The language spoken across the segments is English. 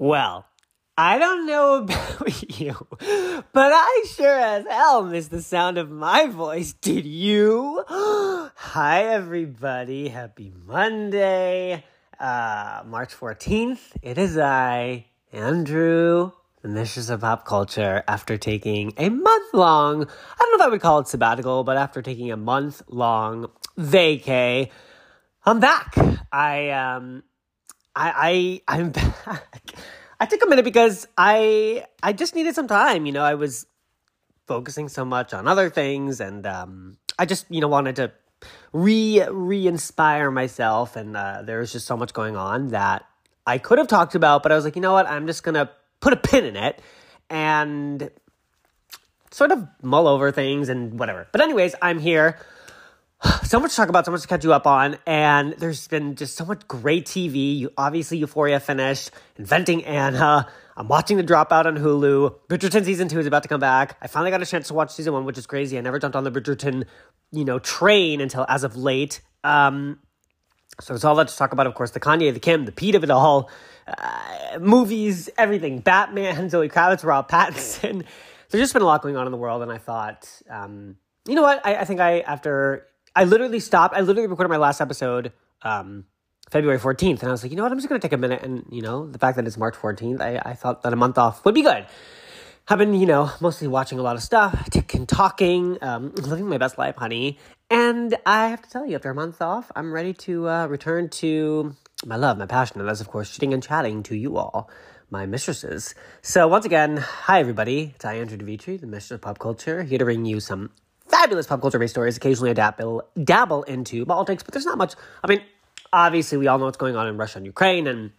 Well, I don't know about you, but I sure as hell miss the sound of my voice. Did you? Hi, everybody. Happy Monday, uh, March 14th. It is I, Andrew, the Mistress of Pop Culture, after taking a month long, I don't know if I would call it sabbatical, but after taking a month long vacay, I'm back. I, um, I, I, I'm back. I took a minute because I I just needed some time. You know, I was focusing so much on other things, and um, I just you know wanted to re re inspire myself. And uh, there was just so much going on that I could have talked about, but I was like, you know what, I'm just gonna put a pin in it and sort of mull over things and whatever. But anyways, I'm here so much to talk about, so much to catch you up on, and there's been just so much great TV. You obviously Euphoria finished, Inventing Anna. I'm watching The Dropout on Hulu. Bridgerton season two is about to come back. I finally got a chance to watch season one, which is crazy. I never jumped on the Bridgerton, you know, train until as of late. Um, so there's all that to talk about. Of course, the Kanye, the Kim, the Pete of it all, uh, movies, everything. Batman, Zoe Kravitz, Rob Pattinson. There's just been a lot going on in the world, and I thought, um, you know what? I, I think I after I literally stopped. I literally recorded my last episode um, February 14th, and I was like, you know what? I'm just going to take a minute. And, you know, the fact that it's March 14th, I, I thought that a month off would be good. I've been, you know, mostly watching a lot of stuff, ticking, talking, um, living my best life, honey. And I have to tell you, after a month off, I'm ready to uh, return to my love, my passion, and that's, of course, shooting and chatting to you all, my mistresses. So, once again, hi, everybody. It's I, Andrew DeVitri, the mistress of pop culture, here to bring you some fabulous pop culture based stories. Occasionally, I dabble, dabble into politics, but there's not much. I mean, obviously, we all know what's going on in Russia and Ukraine, and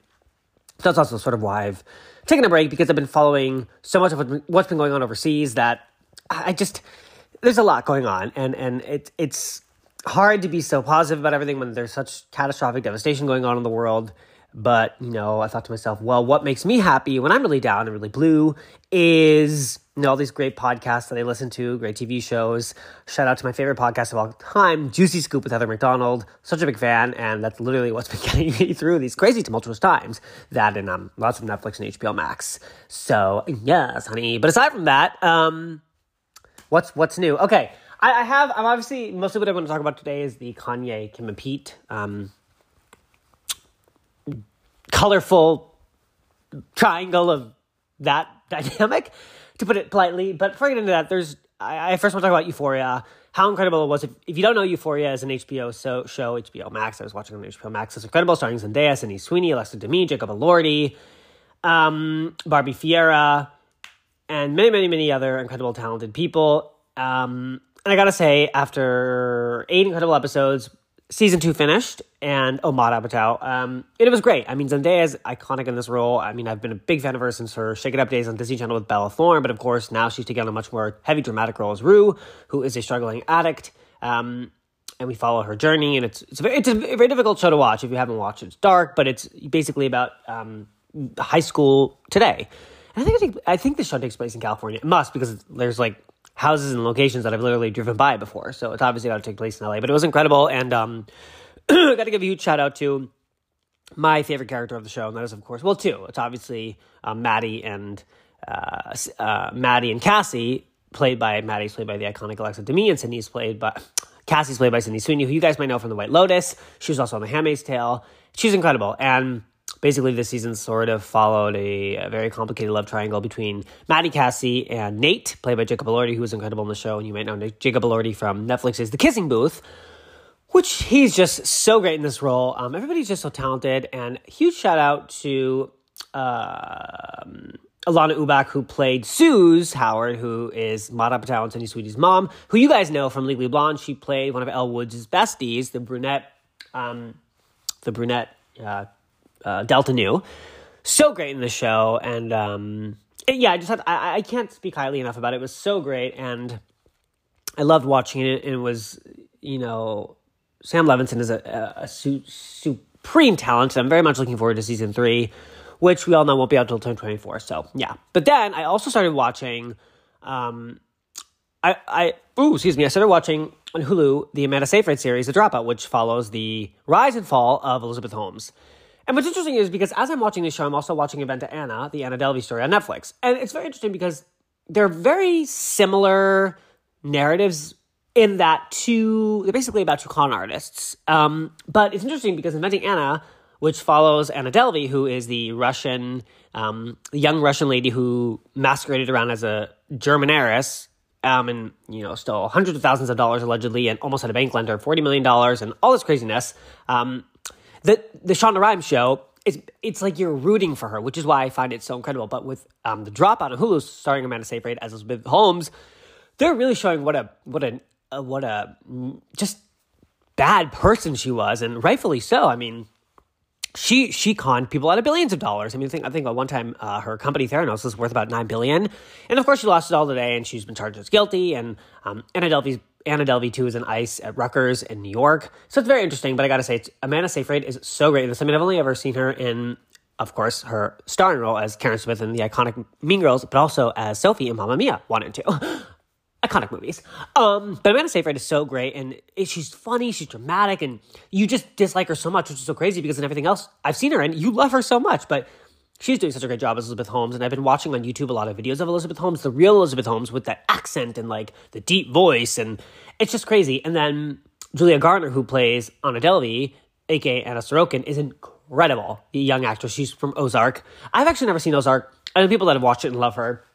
that's also sort of why I've taken a break because I've been following so much of what's been going on overseas that I just there's a lot going on, and and it, it's hard to be so positive about everything when there's such catastrophic devastation going on in the world. But, you know, I thought to myself, well, what makes me happy when I'm really down and really blue is, you know, all these great podcasts that I listen to, great TV shows. Shout out to my favorite podcast of all time, Juicy Scoop with Heather McDonald. Such a big fan, and that's literally what's been getting me through these crazy tumultuous times. That and um, lots of Netflix and HBO Max. So, yes, honey. But aside from that, um, what's what's new? Okay, I, have, I'm obviously, mostly what I want to talk about today is the Kanye, Kim and Pete um, colorful triangle of that dynamic, to put it politely. But before I get into that, there's I, I first want to talk about Euphoria. How incredible it was! If, if you don't know Euphoria as an HBO so, show, HBO Max, I was watching on HBO Max. It's incredible, starring Zendaya, Sydney Sweeney, Alexa Demie, Jacob Elordi, um, Barbie Ferreira, and many, many, many other incredible, talented people. Um, and I gotta say, after eight incredible episodes, season two finished, and Maude Apatow. Um, it was great. I mean, Zendaya is iconic in this role. I mean, I've been a big fan of her since her Shake It Up days on Disney Channel with Bella Thorne, but of course, now she's taking on a much more heavy dramatic role as Rue, who is a struggling addict. Um, and we follow her journey, and it's it's a, very, it's a very difficult show to watch if you haven't watched. It's dark, but it's basically about um, high school today. And I think I think this show takes place in California. It must because there's like houses and locations that I've literally driven by before. So it's obviously got to take place in LA. But it was incredible, and um, I got to give a huge shout out to my favorite character of the show, and that is of course well two. It's obviously um, Maddie and uh, uh, Maddie and Cassie, played by Maddie's played by the iconic Alexa Demie, and Sydney's played by Cassie's played by Sydney Sweeney, who you guys might know from The White Lotus. She was also on The Handmaid's Tale. She's incredible, and basically this season sort of followed a, a, very complicated love triangle between Maddie Cassie and Nate, played by Jacob Elordi, who was incredible in the show. And you might know Jacob Elordi from Netflix's The Kissing Booth, which he's just so great in this role. Um, everybody's just so talented. And huge shout out to uh, Alanna Ubach, who played Suze Howard, who is Maude Apatow and Sydney Sweeney's mom, who you guys know from Legally Blonde. She played one of Elle Woods' besties, the brunette, um, the brunette uh, uh, Delta Nu. So great in the show, and um, yeah, I just had, I, I can't speak highly enough about it. It was so great, and I loved watching it. And it was, you know, Sam Levinson is a, a, a su- supreme talent. I'm very much looking forward to season three, which we all know won't be out until 2024. So yeah, but then I also started watching. Um, I I ooh, excuse me. I started watching on Hulu the Amanda Seyfried series, The Dropout, which follows the rise and fall of Elizabeth Holmes. And what's interesting is because as I'm watching this show, I'm also watching to Anna, the Anna Delvey story on Netflix. And it's very interesting because they're very similar narratives in that two, they're basically about two con artists. Um, but it's interesting because Inventing Anna, which follows Anna Delvey, who is the Russian, um, young Russian lady who masqueraded around as a German heiress um, and you know stole hundreds of thousands of dollars allegedly, and almost had a bank lender forty million dollars, and all this craziness. Um, the the Shonda Rhimes show. It's, it's like you're rooting for her, which is why I find it so incredible. But with um, the dropout of Hulu starring Amanda Seyfried as Elizabeth Holmes, they're really showing what a what a, a what a just bad person she was, and rightfully so. I mean, she she conned people out of billions of dollars. I mean, I think I think at one time uh, her company Theranos was worth about nine billion, and of course she lost it all today, and she's been charged as guilty. And um, Anna Delvey's Anna Delvey too is an ICE at Rutgers in New York, so it's very interesting. But I gotta say, Amanda Seyfried is so great in this. I mean, I've only ever seen her in, of course, her starring role as Karen Smith in the iconic Mean Girls, but also as Sophie in Mamma Mia one and two. iconic movies. Um, but Amanda Seyfried is so great, and she's funny, she's dramatic, and you just dislike her so much, which is so crazy because in everything else I've seen her in, you love her so much. But she's doing such a great job as Elizabeth Holmes, and I've been watching on YouTube a lot of videos of Elizabeth Holmes, the real Elizabeth Holmes with that accent and like the deep voice, and it's just crazy. And then Julia Garner, who plays Anna Delvey, aka Anna Sorokin, is incredible. The young actress, she's from Ozark. I've actually never seen Ozark. I know people that have watched it and love her.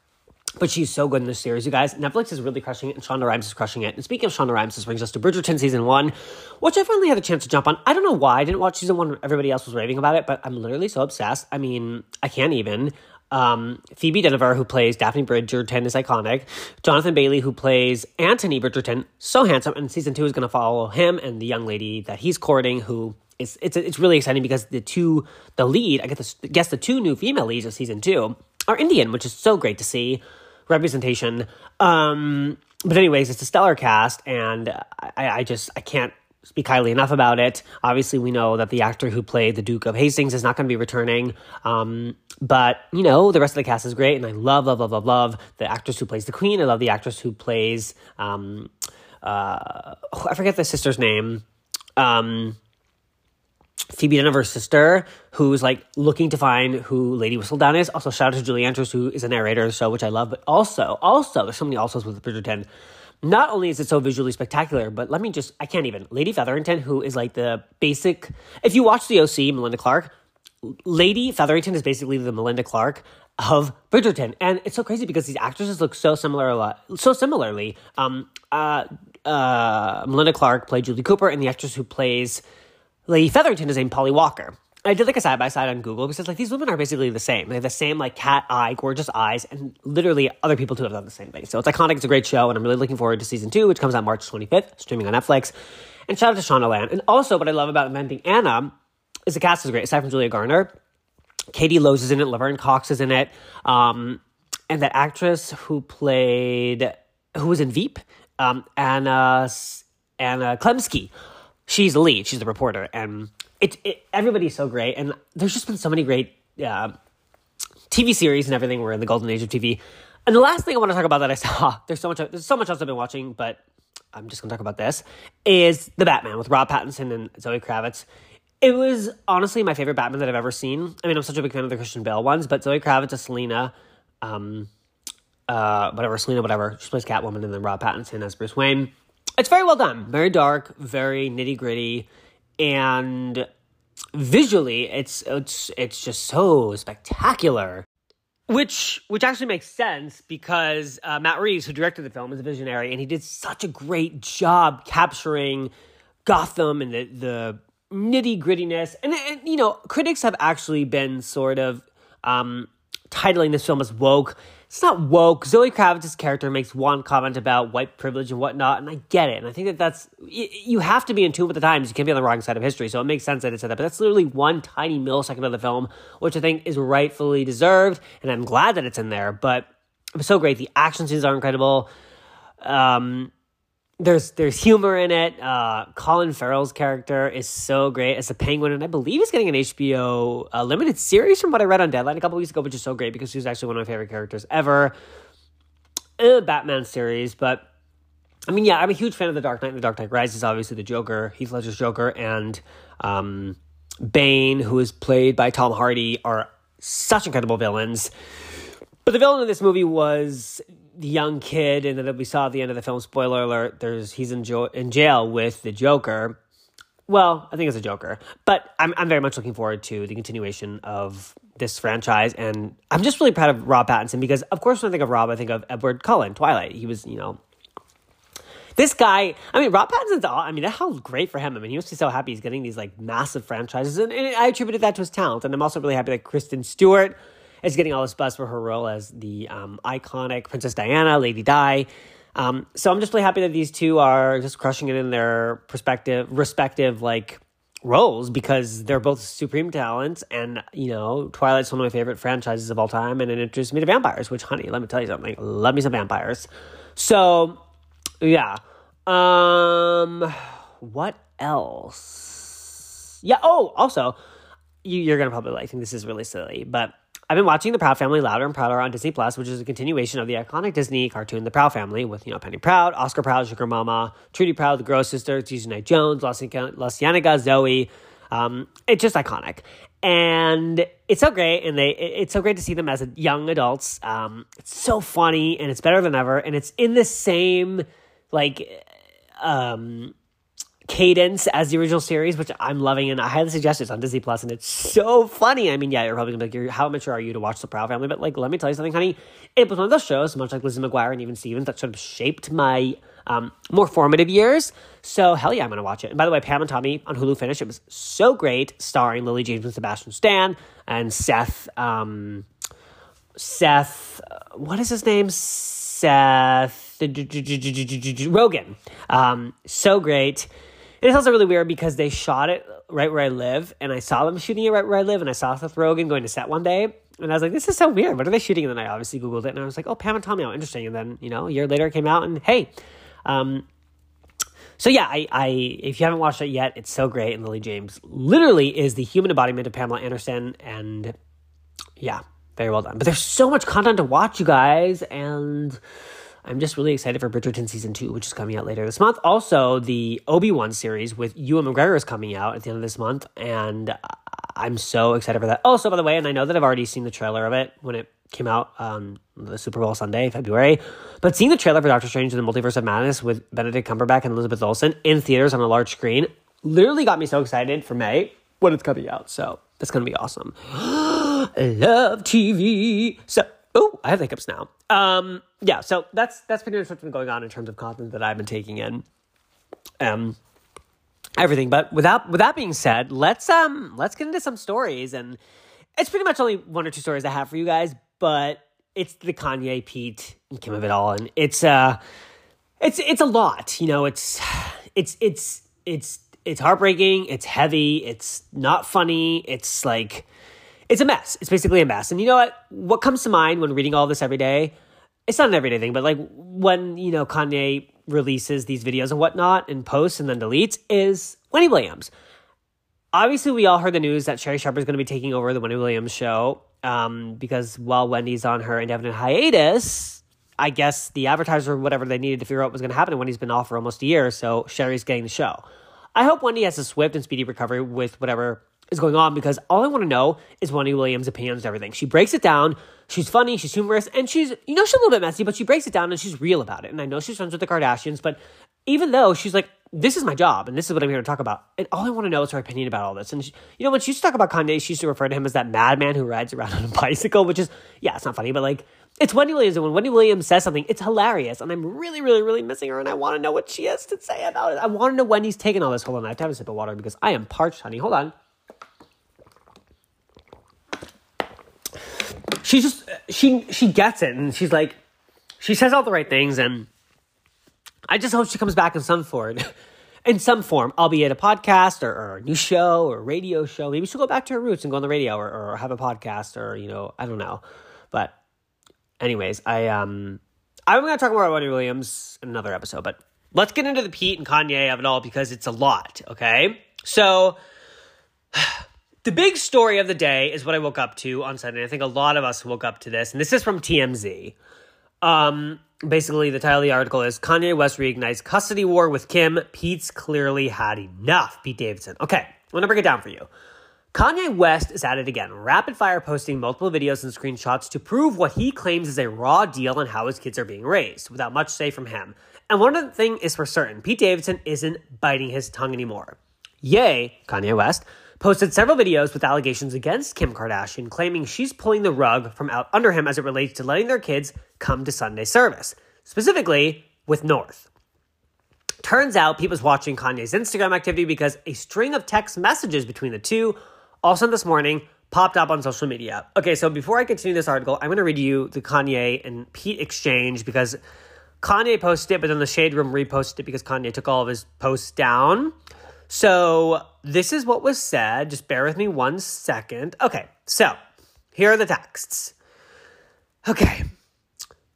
But she's so good in this series, you guys. Netflix is really crushing it, and Shonda Rhimes is crushing it. And speaking of Shonda Rhimes, this brings us to Bridgerton season one, which I finally had a chance to jump on. I don't know why I didn't watch season one. Everybody else was raving about it, but I'm literally so obsessed. I mean, I can't even. Um, Phoebe Dynevor, who plays Daphne Bridgerton, is iconic. Jonathan Bailey, who plays Anthony Bridgerton, so handsome. And season two is going to follow him and the young lady that he's courting, who is it's it's really exciting because the two the lead I guess the two new female leads of season two are Indian, which is so great to see representation. Um, but anyways, it's a stellar cast, and I, I just I can't speak highly enough about it. Obviously, we know that the actor who played the Duke of Hastings is not going to be returning. Um, but you know, the rest of the cast is great, and I love, love, love, love, love the actress who plays the Queen. I love the actress who plays um, uh, I forget the sister's name. Um, Phoebe Dynevor's sister, who's like looking to find who Lady Whistledown is. Also, shout out to Julie Andrews, who is a narrator of the show, which I love. But also, also, there's so many alsos with Bridgerton. Not only is it so visually spectacular, but let me just, I can't even. Lady Featherington, who is like the basic, if you watch the OC, Melinda Clarke, Lady Featherington is basically the Melinda Clarke of Bridgerton, and it's so crazy because these actresses look so similar, a lot, so similarly. Um, uh, uh, Melinda Clarke played Julie Cooper, and the actress who plays Lady Featherington is named Polly Walker. I did like a side by side on Google because like these women are basically the same. They have the same like cat eye, gorgeous eyes, and literally other people too have done the same thing. So it's iconic. It's a great show, and I'm really looking forward to season two, which comes out March 25th, streaming on Netflix. And shout out to Shondaland. And also, what I love about Inventing Anna is the cast is great. Aside from Julia Garner, Katie Lowes is in it, Laverne Cox is in it, um, and that actress who played who was in Veep, um, Anna Anna Chlumsky she's the lead. She's the reporter, and it, it everybody's so great. And there's just been so many great uh, TV series and everything. We're in the golden age of TV. And the last thing I want to talk about that I saw, there's so much, there's so much else I've been watching, but I'm just gonna talk about this. Is the Batman with Rob Pattinson and Zoe Kravitz. It was honestly my favorite Batman that I've ever seen. I mean, I'm such a big fan of the Christian Bale ones, but Zoe Kravitz as Selina, um, uh, whatever, Selina, whatever. She plays Catwoman, and then Rob Pattinson as Bruce Wayne it's very well done, very dark, very nitty gritty, and visually, it's it's it's just so spectacular. Which which actually makes sense because uh, Matt Reeves, who directed the film, is a visionary, and he did such a great job capturing Gotham and the the nitty grittiness. And, and, you know, critics have actually been sort of um, titling this film as woke it's not woke. Zoe Kravitz's character makes one comment about white privilege and whatnot, and I get it. And I think that that's you have to be in tune with the times. You can't be on the wrong side of history, so it makes sense that it said that. But that's literally one tiny millisecond of the film, which I think is rightfully deserved, and I'm glad that it's in there. But it was so great. The action scenes are incredible. Um, there's there's humor in it. Uh, Colin Farrell's character is so great as a penguin, and I believe he's getting an HBO uh, limited series from what I read on Deadline a couple weeks ago, which is so great because he's actually one of my favorite characters ever. The Batman series, but I mean, yeah, I'm a huge fan of The Dark Knight. And the Dark Knight Rises, obviously the Joker, Heath Ledger's Joker, and um, Bane, who is played by Tom Hardy, are such incredible villains. But the villain of this movie was the young kid, and then we saw at the end of the film. Spoiler alert: there's he's in, jo- in jail with the Joker. Well, I think it's a Joker, but I'm I'm very much looking forward to the continuation of this franchise, and I'm just really proud of Rob Pattinson because, of course, when I think of Rob, I think of Edward Cullen, Twilight. He was, you know, this guy, I mean, Rob Pattinson's, I mean, was great for him. I mean, he must be so happy he's getting these like massive franchises. And, and I attributed that to his talent. And I'm also really happy that Kristen Stewart is getting all this buzz for her role as the um, iconic Princess Diana, Lady Di. Um, so I'm just really happy that these two are just crushing it in their perspective, respective like roles because they're both supreme talents. And you know, Twilight's one of my favorite franchises of all time, and it introduced me to vampires. Which, honey, let me tell you something, love me some vampires. So yeah. Um, what else? Yeah. Oh, also, you, you're gonna probably like think this is really silly, but I've been watching The Proud Family louder and prouder on Disney Plus, which is a continuation of the iconic Disney cartoon The Proud Family, with you know Penny Proud, Oscar Proud, Sugar Mama, Trudy Proud, the Gross Sister, Tuesday Knight Jones, La Cienega, Zoe. Um, it's just iconic, and it's so great. And they, it's so great to see them as young adults. Um, it's so funny, and it's better than ever, and it's in the same like um cadence as the original series, which I'm loving, and I highly suggest it. on Disney Plus, and it's so funny. I mean, yeah, you're probably gonna be like, "How mature are you to watch The Proud Family?" But like, let me tell you something, honey. It was one of those shows, much like Lizzie McGuire and even Stevens, that sort of shaped my um, more formative years. So hell yeah, I'm gonna watch it. And by the way, Pam and Tommy on Hulu finished. It was so great, starring Lily James and Sebastian Stan and Seth. Um, Seth, what is his name? Seth Rogen. Um, so great. It's also really weird because they shot it right where I live, and I saw them shooting it right where I live, and I saw Seth Rogen going to set one day, and I was like, "This is so weird. What are they shooting?" And then I obviously googled it, and I was like, "Oh, Pam and Tommy, oh, interesting." And then you know, a year later, it came out, and hey, um, so yeah, I, I if you haven't watched it yet, it's so great, and Lily James literally is the human embodiment of Pamela Anderson, and yeah, very well done. But there's so much content to watch, you guys, and I'm just really excited for Bridgerton season two, which is coming out later this month. Also, the Obi Wan series with Ewan McGregor is coming out at the end of this month, and I'm so excited for that. Also, by the way, and I know that I've already seen the trailer of it when it came out on the Super Bowl Sunday, February, but seeing the trailer for Doctor Strange and the Multiverse of Madness with Benedict Cumberbatch and Elizabeth Olsen in theaters on a large screen literally got me so excited for May when it's coming out. So that's gonna be awesome. Love TV. So Oh, I have hiccups now. Um, yeah, so that's that's pretty much what's been going on in terms of content that I've been taking in. Um, everything. But without with that being said, let's um let's get into some stories, and it's pretty much only one or two stories I have for you guys, but it's the Kanye, Pete, and Kim of it all, and it's uh it's it's a lot. You know, it's it's it's it's it's heartbreaking. It's heavy. It's not funny. It's like it's a mess. It's basically a mess. And you know what? What comes to mind when reading all this every day? It's not an everyday thing, but like when, you know, Kanye releases these videos and whatnot and posts and then deletes is Wendy Williams. Obviously, we all heard the news that Sherri Shepherd is going to be taking over the Wendy Williams show um, because while Wendy's on her indefinite hiatus, I guess the advertiser or whatever they needed to figure out what was going to happen and Wendy's been off for almost a year, so Sherri's getting the show. I hope Wendy has a swift and speedy recovery with whatever is going on because all I want to know is Wendy Williams' opinions on everything. She breaks it down. She's funny, she's humorous, and she's, you know, she's a little bit messy, but she breaks it down and she's real about it. And I know she's friends with the Kardashians, but even though she's like, this is my job and this is what I'm here to talk about, and all I want to know is her opinion about all this. And, she, you know, when she used to talk about Kanye, she used to refer to him as that madman who rides around on a bicycle, which is, yeah, it's not funny, but like, it's Wendy Williams, and when Wendy Williams says something, it's hilarious, and I'm really, really, really missing her, and I want to know what she has to say about it. I want to know when he's taking all this. Hold on, I have to have a sip of water because I am parched, honey. Hold on. She's just she she gets it and she's like she says all the right things and I just hope she comes back in some form in some form, albeit a podcast or, or, a new show or a radio show. Maybe she'll go back to her roots and go on the radio or, or have a podcast or, you know, I don't know. But anyways, I um I'm gonna talk more about Wendy Williams in another episode, but let's get into the Pete and Kanye of it all because it's a lot, okay? So the big story of the day is what I woke up to on Sunday. I think a lot of us woke up to this, and this is from TMZ. Um, basically, the title of the article is Kanye West reignites custody war with Kim. Pete's clearly had enough. Pete Davidson. Okay, I'm gonna break it down for you. Kanye West is at it again, rapid fire posting multiple videos and screenshots to prove what he claims is a raw deal on how his kids are being raised, without much say from him. And one thing is for certain Pete Davidson isn't biting his tongue anymore. Yay, Kanye West, posted several videos with allegations against Kim Kardashian, claiming she's pulling the rug from out under him as it relates to letting their kids come to Sunday service, specifically with North. Turns out Pete was watching Kanye's Instagram activity because a string of text messages between the two also this morning popped up on social media. Okay, so before I continue this article, I'm going to read you the Kanye and Pete exchange because Kanye posted it, but then the Shade Room reposted it because Kanye took all of his posts down. So this is what was said. Just bear with me one second. Okay, so here are the texts. Okay.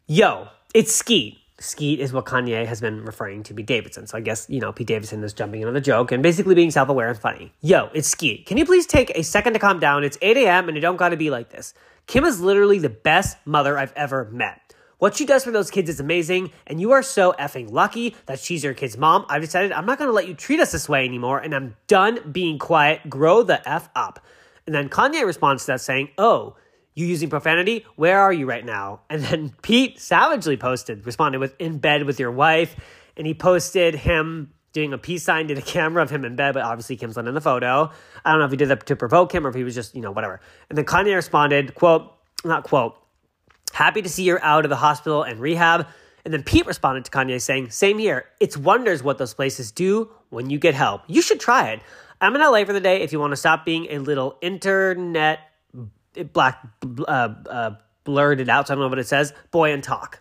Yo, it's Skeet. Skeet is what Kanye has been referring to Pete Davidson. So I guess, you know, Pete Davidson is jumping into the joke and basically being self aware and funny. Yo, it's Skeet. Can you please take a second to calm down? It's 8 a.m. and it don't gotta be like this. Kim is literally the best mother I've ever met. What she does for those kids is amazing, and you are so effing lucky that she's your kid's mom. I've decided I'm not gonna let you treat us this way anymore, and I'm done being quiet. Grow the F up. And then Kanye responds to that saying, Oh, you using profanity? Where are you right now? And then Pete savagely posted, responded with in bed with your wife. And he posted him doing a peace sign to the camera of him in bed, but obviously Kim's not in the photo. I don't know if he did that to provoke him or if he was just, you know, whatever. And then Kanye responded, quote, not quote, happy to see you're out of the hospital and rehab. And then Pete responded to Kanye saying, same here. It's wonders what those places do when you get help. You should try it. I'm in LA for the day if you want to stop being a little internet black uh, uh, blurred it out, so I don't know what it says. Boy and talk.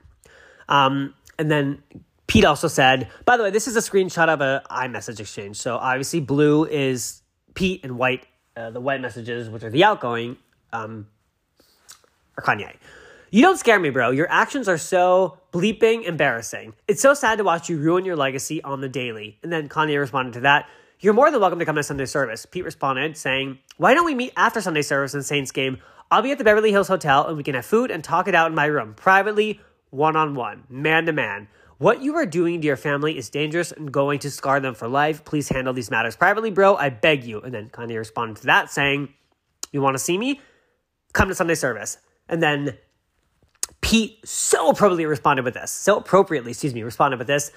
Um, and then Pete also said, by the way, this is a screenshot of a iMessage exchange. So obviously, blue is Pete, and white, uh, the white messages, which are the outgoing, um, are Kanye. You don't scare me, bro. Your actions are so bleeping embarrassing. It's so sad to watch you ruin your legacy on the daily. And then Kanye responded to that. You're more than welcome to come to Sunday service. Pete responded, saying, Why don't we meet after Sunday service in Saints game? I'll be at the Beverly Hills Hotel and we can have food and talk it out in my room, privately, one on one, man to man. What you are doing to your family is dangerous and going to scar them for life. Please handle these matters privately, bro. I beg you. And then Kanye responded to that, saying, You want to see me? Come to Sunday service. And then Pete so appropriately responded with this. So appropriately, excuse me, responded with this.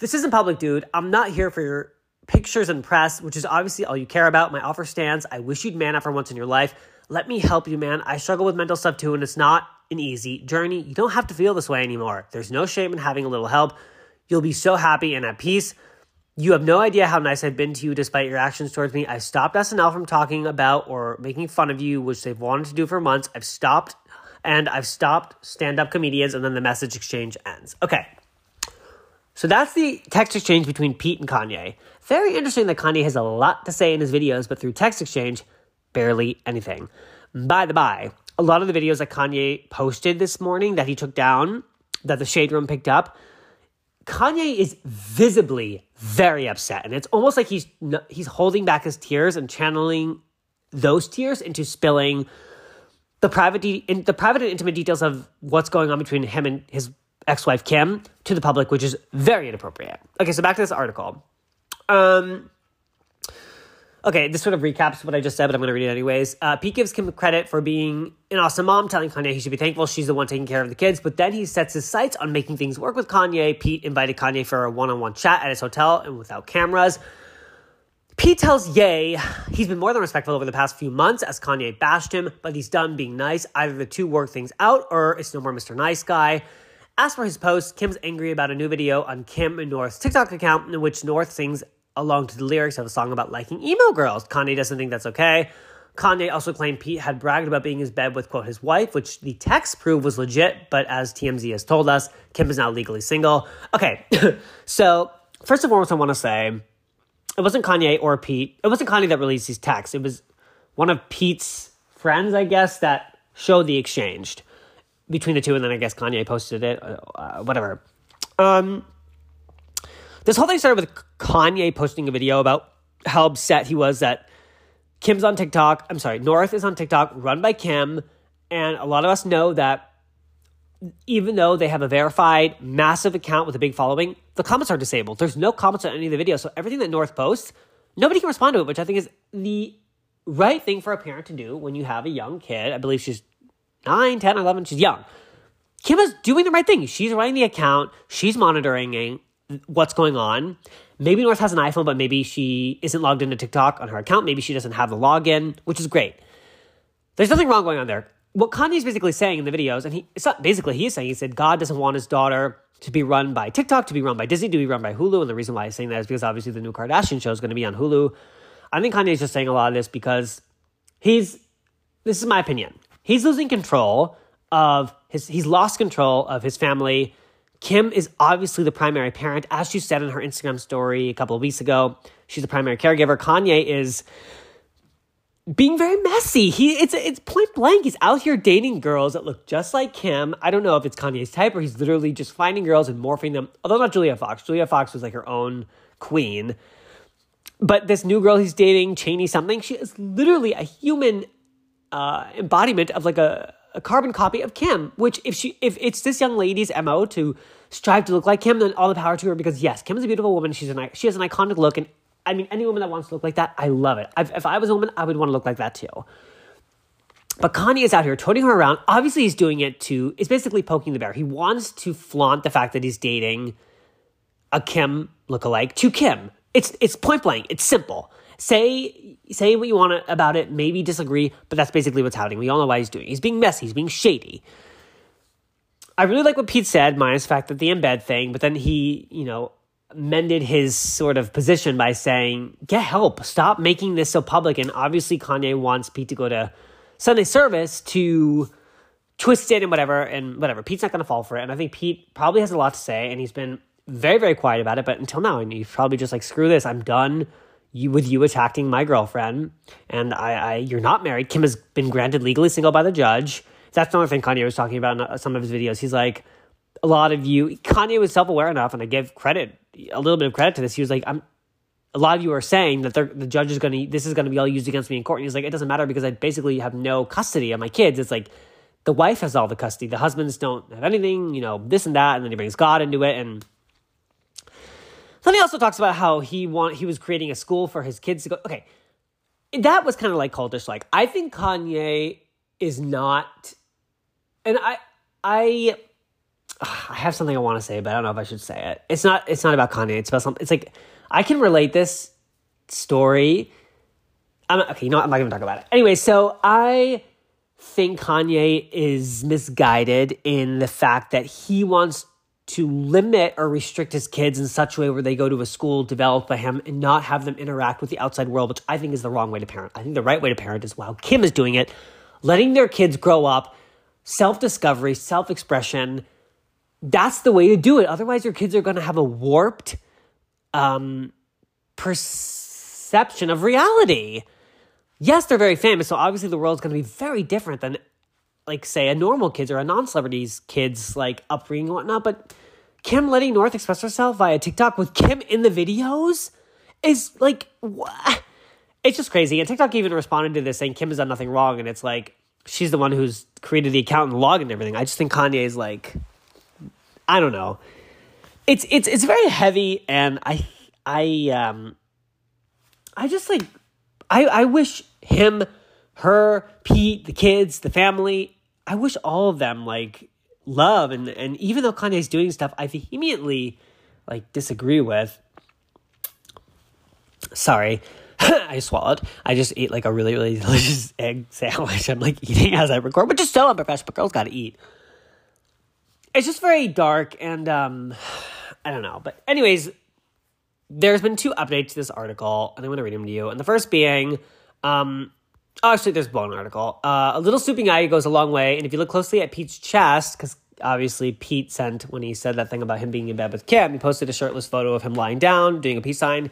This isn't public, dude. I'm not here for your pictures and press, which is obviously all you care about. My offer stands. I wish you'd man up for once in your life. Let me help you, man. I struggle with mental stuff too, and it's not an easy journey. You don't have to feel this way anymore. There's no shame in having a little help. You'll be so happy and at peace. You have no idea how nice I've been to you despite your actions towards me. I stopped SNL from talking about or making fun of you, which they've wanted to do for months. I've stopped and I've stopped stand up comedians, and then the message exchange ends. Okay. So that's the text exchange between Pete and Kanye. Very interesting that Kanye has a lot to say in his videos, but through text exchange, barely anything. By the by, a lot of the videos that Kanye posted this morning that he took down, that the Shade Room picked up, Kanye is visibly very upset, and it's almost like he's he's holding back his tears and channeling those tears into spilling the private de- in, the private and intimate details of what's going on between him and his ex-wife Kim to the public, which is very inappropriate. Okay, so back to this article. Um, okay, this sort of recaps what I just said, but I'm going to read it anyways. Uh, Pete gives Kim credit for being an awesome mom, telling Kanye he should be thankful she's the one taking care of the kids, but then he sets his sights on making things work with Kanye. Pete invited Kanye for a one-on-one chat at his hotel and without cameras. Pete tells Ye he's been more than respectful over the past few months as Kanye bashed him, but he's done being nice. Either the two work things out or it's no more Mr. Nice Guy. As for his post, Kim's angry about a new video on Kim and North's TikTok account in which North sings along to the lyrics of a song about liking emo girls. Kanye doesn't think that's okay. Kanye also claimed Pete had bragged about being in bed with, quote, his wife, which the text proved was legit, but as TMZ has told us, Kim is now legally single. Okay, so first and foremost, I want to say it wasn't Kanye or Pete. It wasn't Kanye that released these texts. It was one of Pete's friends, I guess, that showed the exchange between the two, and then I guess Kanye posted it, uh, uh, whatever. Um, this whole thing started with Kanye posting a video about how upset he was that Kim's on TikTok. I'm sorry, North is on TikTok, run by Kim, and a lot of us know that even though they have a verified massive account with a big following, the comments are disabled. There's no comments on any of the videos, so everything that North posts, nobody can respond to it, which I think is the right thing for a parent to do when you have a young kid. I believe she's 9, 10, 11, she's young. Kim is doing the right thing. She's running the account, she's monitoring what's going on. Maybe North has an iPhone, but maybe she isn't logged into TikTok on her account. Maybe she doesn't have the login, which is great. There's nothing wrong going on there. What Kanye's basically saying in the videos, and he basically he's saying he said God doesn't want his daughter to be run by TikTok, to be run by Disney, to be run by Hulu. And the reason why he's saying that is because obviously the new Kardashian show is going to be on Hulu. I think Kanye's just saying a lot of this because he's this is my opinion. He's losing control of his he's lost control of his family. Kim is obviously the primary parent, as she said in her Instagram story a couple of weeks ago. She's the primary caregiver. Kanye is being very messy. He it's it's point blank. He's out here dating girls that look just like Kim. I don't know if it's Kanye's type or he's literally just finding girls and morphing them. Although not Julia Fox. Julia Fox was like her own queen. But this new girl he's dating, Chaney something, she is literally a human uh, embodiment of like a, a carbon copy of Kim. Which if she if it's this young lady's mo to strive to look like Kim, then all the power to her. Because yes, Kim is a beautiful woman. She's an she has an iconic look, and I mean, any woman that wants to look like that, I love it. I've, if I was a woman, I would want to look like that too. But Kanye is out here toting her around. Obviously, he's doing it to, it's basically poking the bear. He wants to flaunt the fact that he's dating a Kim lookalike to Kim. It's, it's point blank. It's simple. Say, say what you want about it, maybe disagree, but that's basically what's happening. We all know why he's doing it. He's being messy, he's being shady. I really like what Pete said, minus the fact that the embed thing, but then he, you know, mended his sort of position by saying, get help, stop making this so public. And obviously, Kanye wants Pete to go to Sunday service to twist it and whatever, and whatever. Pete's not going to fall for it. And I think Pete probably has a lot to say, and he's been very, very quiet about it. But until now, and he's probably just like, screw this, I'm done you with you attacking my girlfriend. And I, I you're not married. Kim has been granted legally single by the judge. That's another thing Kanye was talking about in some of his videos. He's like, a lot of you, Kanye was self aware enough, and I give credit, a little bit of credit to this. He was like, I'm, a lot of you are saying that the judge is going to, this is going to be all used against me in court. And he's like, it doesn't matter because I basically have no custody of my kids. It's like the wife has all the custody. The husbands don't have anything, you know, this and that. And then he brings God into it. And then he also talks about how he want, he was creating a school for his kids to go. Okay. That was kind of like cultish. Like, I think Kanye is not, and I, I, I have something I want to say, but I don't know if I should say it. It's not. It's not about Kanye. It's about something. It's like I can relate this story. I'm okay. You know, what? I'm not going to talk about it. Anyway, so I think Kanye is misguided in the fact that he wants to limit or restrict his kids in such a way where they go to a school developed by him and not have them interact with the outside world, which I think is the wrong way to parent. I think the right way to parent is while Kim is doing it, letting their kids grow up, self discovery, self expression that's the way to do it. Otherwise, your kids are going to have a warped um, perception of reality. Yes, they're very famous, so obviously the world's going to be very different than, like, say, a normal kid's or a non-celebrity's kids like upbringing and whatnot. But Kim letting North express herself via TikTok with Kim in the videos is like? It's just crazy. And TikTok even responded to this saying Kim has done nothing wrong, and it's like she's the one who's created the account and the log and everything. I just think Kanye is like I don't know. It's it's it's very heavy, and I I um I just like I I wish him, her, Pete, the kids, the family. I wish all of them like love and and even though Kanye's doing stuff I vehemently like disagree with. Sorry. I swallowed. I just ate like a really, really delicious egg sandwich. I'm like eating as I record, which is so unprofessional, but girls gotta eat it's just very dark and um I don't know. But anyways, there's been two updates to this article, and I'm to read them to you. And the first being, um, oh, actually, there's one article. Uh, a little swooping eye goes a long way, and if you look closely at Pete's chest, because obviously Pete sent when he said that thing about him being in bed with Kim, he posted a shirtless photo of him lying down doing a peace sign.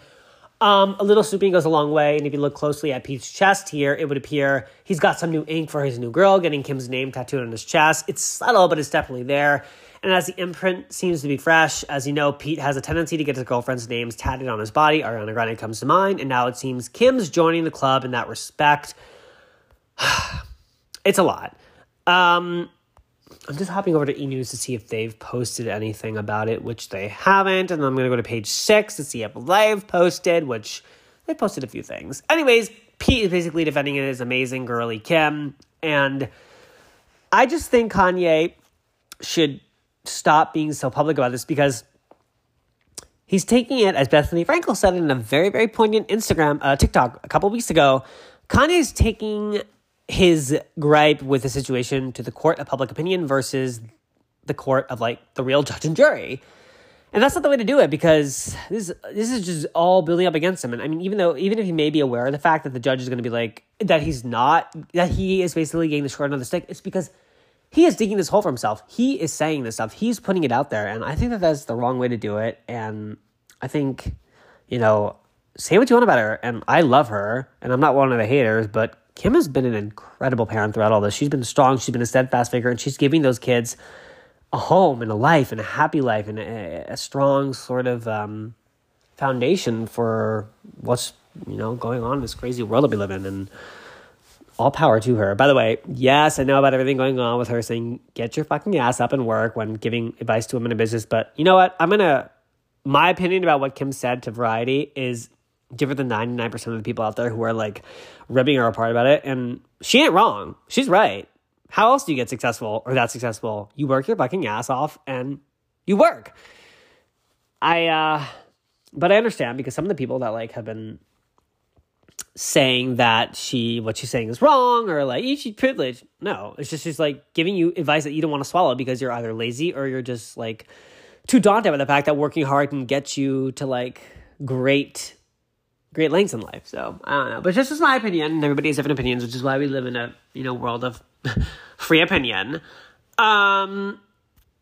Um, a little swooping goes a long way, and if you look closely at Pete's chest here, it would appear he's got some new ink for his new girl, getting Kim's name tattooed on his chest. It's subtle, but it's definitely there. And as the imprint seems to be fresh, as you know, Pete has a tendency to get his girlfriend's names tatted on his body. Ariana Grande comes to mind, and now it seems Kim's joining the club in that respect. it's a lot. Um, I'm just hopping over to e news to see if they've posted anything about it, which they haven't. And then I'm going to go to page six to see if they've posted, which they posted a few things. Anyways, Pete is basically defending his amazing girly Kim. And I just think Kanye should stop being so public about this because he's taking it, as Bethenny Frankel said in a very, very poignant Instagram, uh, TikTok a couple weeks ago. Kanye's taking his gripe with the situation to the court of public opinion versus the court of like the real judge and jury. And that's not the way to do it because this this is just all building up against him. And I mean, even though even if he may be aware of the fact that the judge is going to be like that he's not that he is basically getting the short end of the stick, it's because he is digging this hole for himself. He is saying this stuff. He's putting it out there, and I think that that's the wrong way to do it. And I think, you know, say what you want about her, and I love her, and I'm not one of the haters, but Kim has been an incredible parent throughout all this. She's been strong. She's been a steadfast figure, and she's giving those kids a home and a life and a happy life and a, a strong sort of um, foundation for what's you know going on in this crazy world that we live in and all power to her. By the way, yes, I know about everything going on with her saying get your fucking ass up and work when giving advice to women in business, but you know what? I'm gonna my opinion about what Kim said to Variety is different than 99% of the people out there who are like ripping her apart about it. And she ain't wrong. She's right. How else do you get successful or that successful? You work your fucking ass off and you work. I, uh, but I understand because some of the people that like have been saying that she, what she's saying is wrong or like she's privileged. No, it's just she's like giving you advice that you don't want to swallow because you're either lazy or you're just like too daunted by the fact that working hard can get you to like great great lengths in life. So I don't know, but it's just my opinion. And everybody has different opinions, which is why we live in a you know world of free opinion. Um,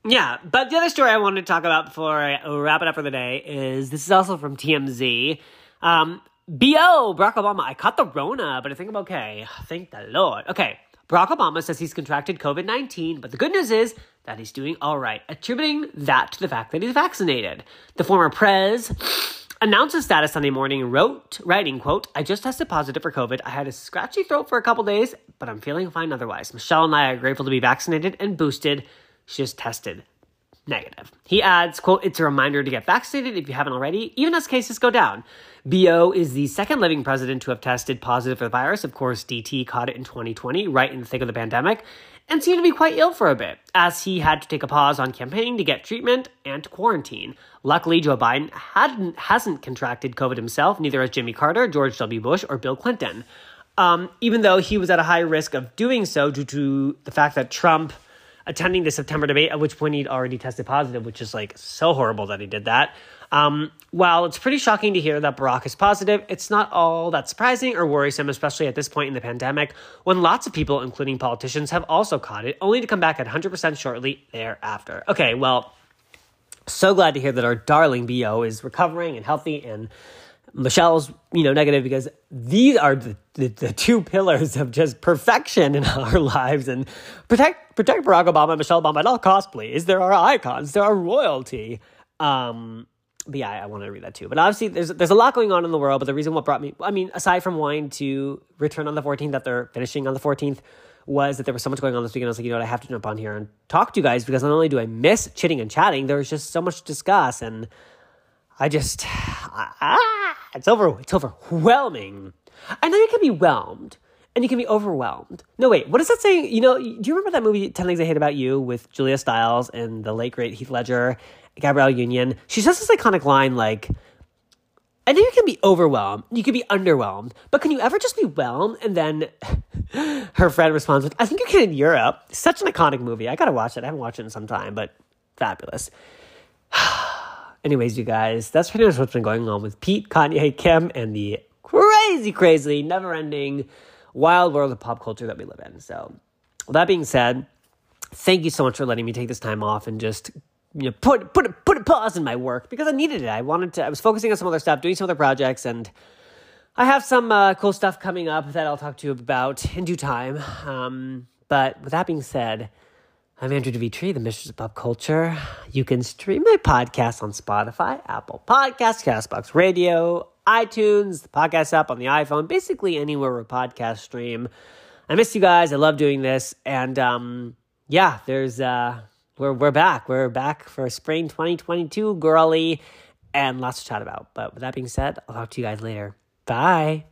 yeah, but the other story I wanted to talk about before I wrap it up for the day is this is also from TMZ. Um, BO, Barack Obama, I caught the Rona, but I think I'm okay. Thank the Lord. Okay, Barack Obama says he's contracted COVID 19, but the good news is that he's doing all right, attributing that to the fact that he's vaccinated. The former prez announced his status Sunday morning, wrote, writing, quote, I just tested positive for COVID. I had a scratchy throat for a couple days, but I'm feeling fine otherwise. Michelle and I are grateful to be vaccinated and boosted. She just tested negative. He adds, quote, it's a reminder to get vaccinated if you haven't already, even as cases go down. BO is the second living president to have tested positive for the virus. Of course, DT caught it in 2020, right in the thick of the pandemic and seemed to be quite ill for a bit, as he had to take a pause on campaigning to get treatment and to quarantine. Luckily, Joe Biden hadn't, hasn't contracted COVID himself, neither has Jimmy Carter, George W. Bush, or Bill Clinton. Um, even though he was at a high risk of doing so due to the fact that Trump attending the September debate, at which point he'd already tested positive, which is like so horrible that he did that. Um, while it's pretty shocking to hear that Barack is positive, it's not all that surprising or worrisome, especially at this point in the pandemic, when lots of people, including politicians, have also caught it, only to come back at 100% shortly thereafter. Okay, well, so glad to hear that our darling BO is recovering and healthy and Michelle's, you know, negative because these are the, the, the, two pillars of just perfection in our lives and protect protect Barack Obama, and Michelle Obama at all costs, please. There are icons, there are royalty. Um, but yeah, I, I wanted to read that too. But obviously, there's there's a lot going on in the world. But the reason what brought me, I mean, aside from wanting to return on the 14th, that they're finishing on the 14th, was that there was so much going on this weekend. I was like, you know what, I have to jump on here and talk to you guys because not only do I miss chitting and chatting, there was just so much to discuss, and I just ah, it's over. It's overwhelming. I know you can be whelmed and you can be overwhelmed. No, wait, what is that saying? You know, do you remember that movie, 10 Things I Hate About You, with Julia Stiles and the late, great Heath Ledger? Gabrielle Union, she says this iconic line like, I know you can be overwhelmed, you can be underwhelmed, but can you ever just be whelmed? And then her friend responds with, I think you can in Europe. Such an iconic movie. I gotta watch it. I haven't watched it in some time, but fabulous. Anyways, you guys, that's pretty much what's been going on with Pete, Kanye, Kim, and the crazy, crazy, never ending wild world of pop culture that we live in. So, with that being said, thank you so much for letting me take this time off and just you know, put put put a pause in my work because I needed it. I wanted to. I was focusing on some other stuff, doing some other projects, and I have some uh, cool stuff coming up that I'll talk to you about in due time. Um, but with that being said, I'm Andrew Dimitri, the Mistress of Pop Culture. You can stream my podcast on Spotify, Apple Podcasts, Castbox Radio, iTunes, the podcast app on the iPhone, basically anywhere where podcasts stream. I miss you guys. I love doing this, and um, yeah, there's. Uh, we're we're back. We're back for spring 2022, girly, and lots to chat about. But with that being said, I'll talk to you guys later. Bye.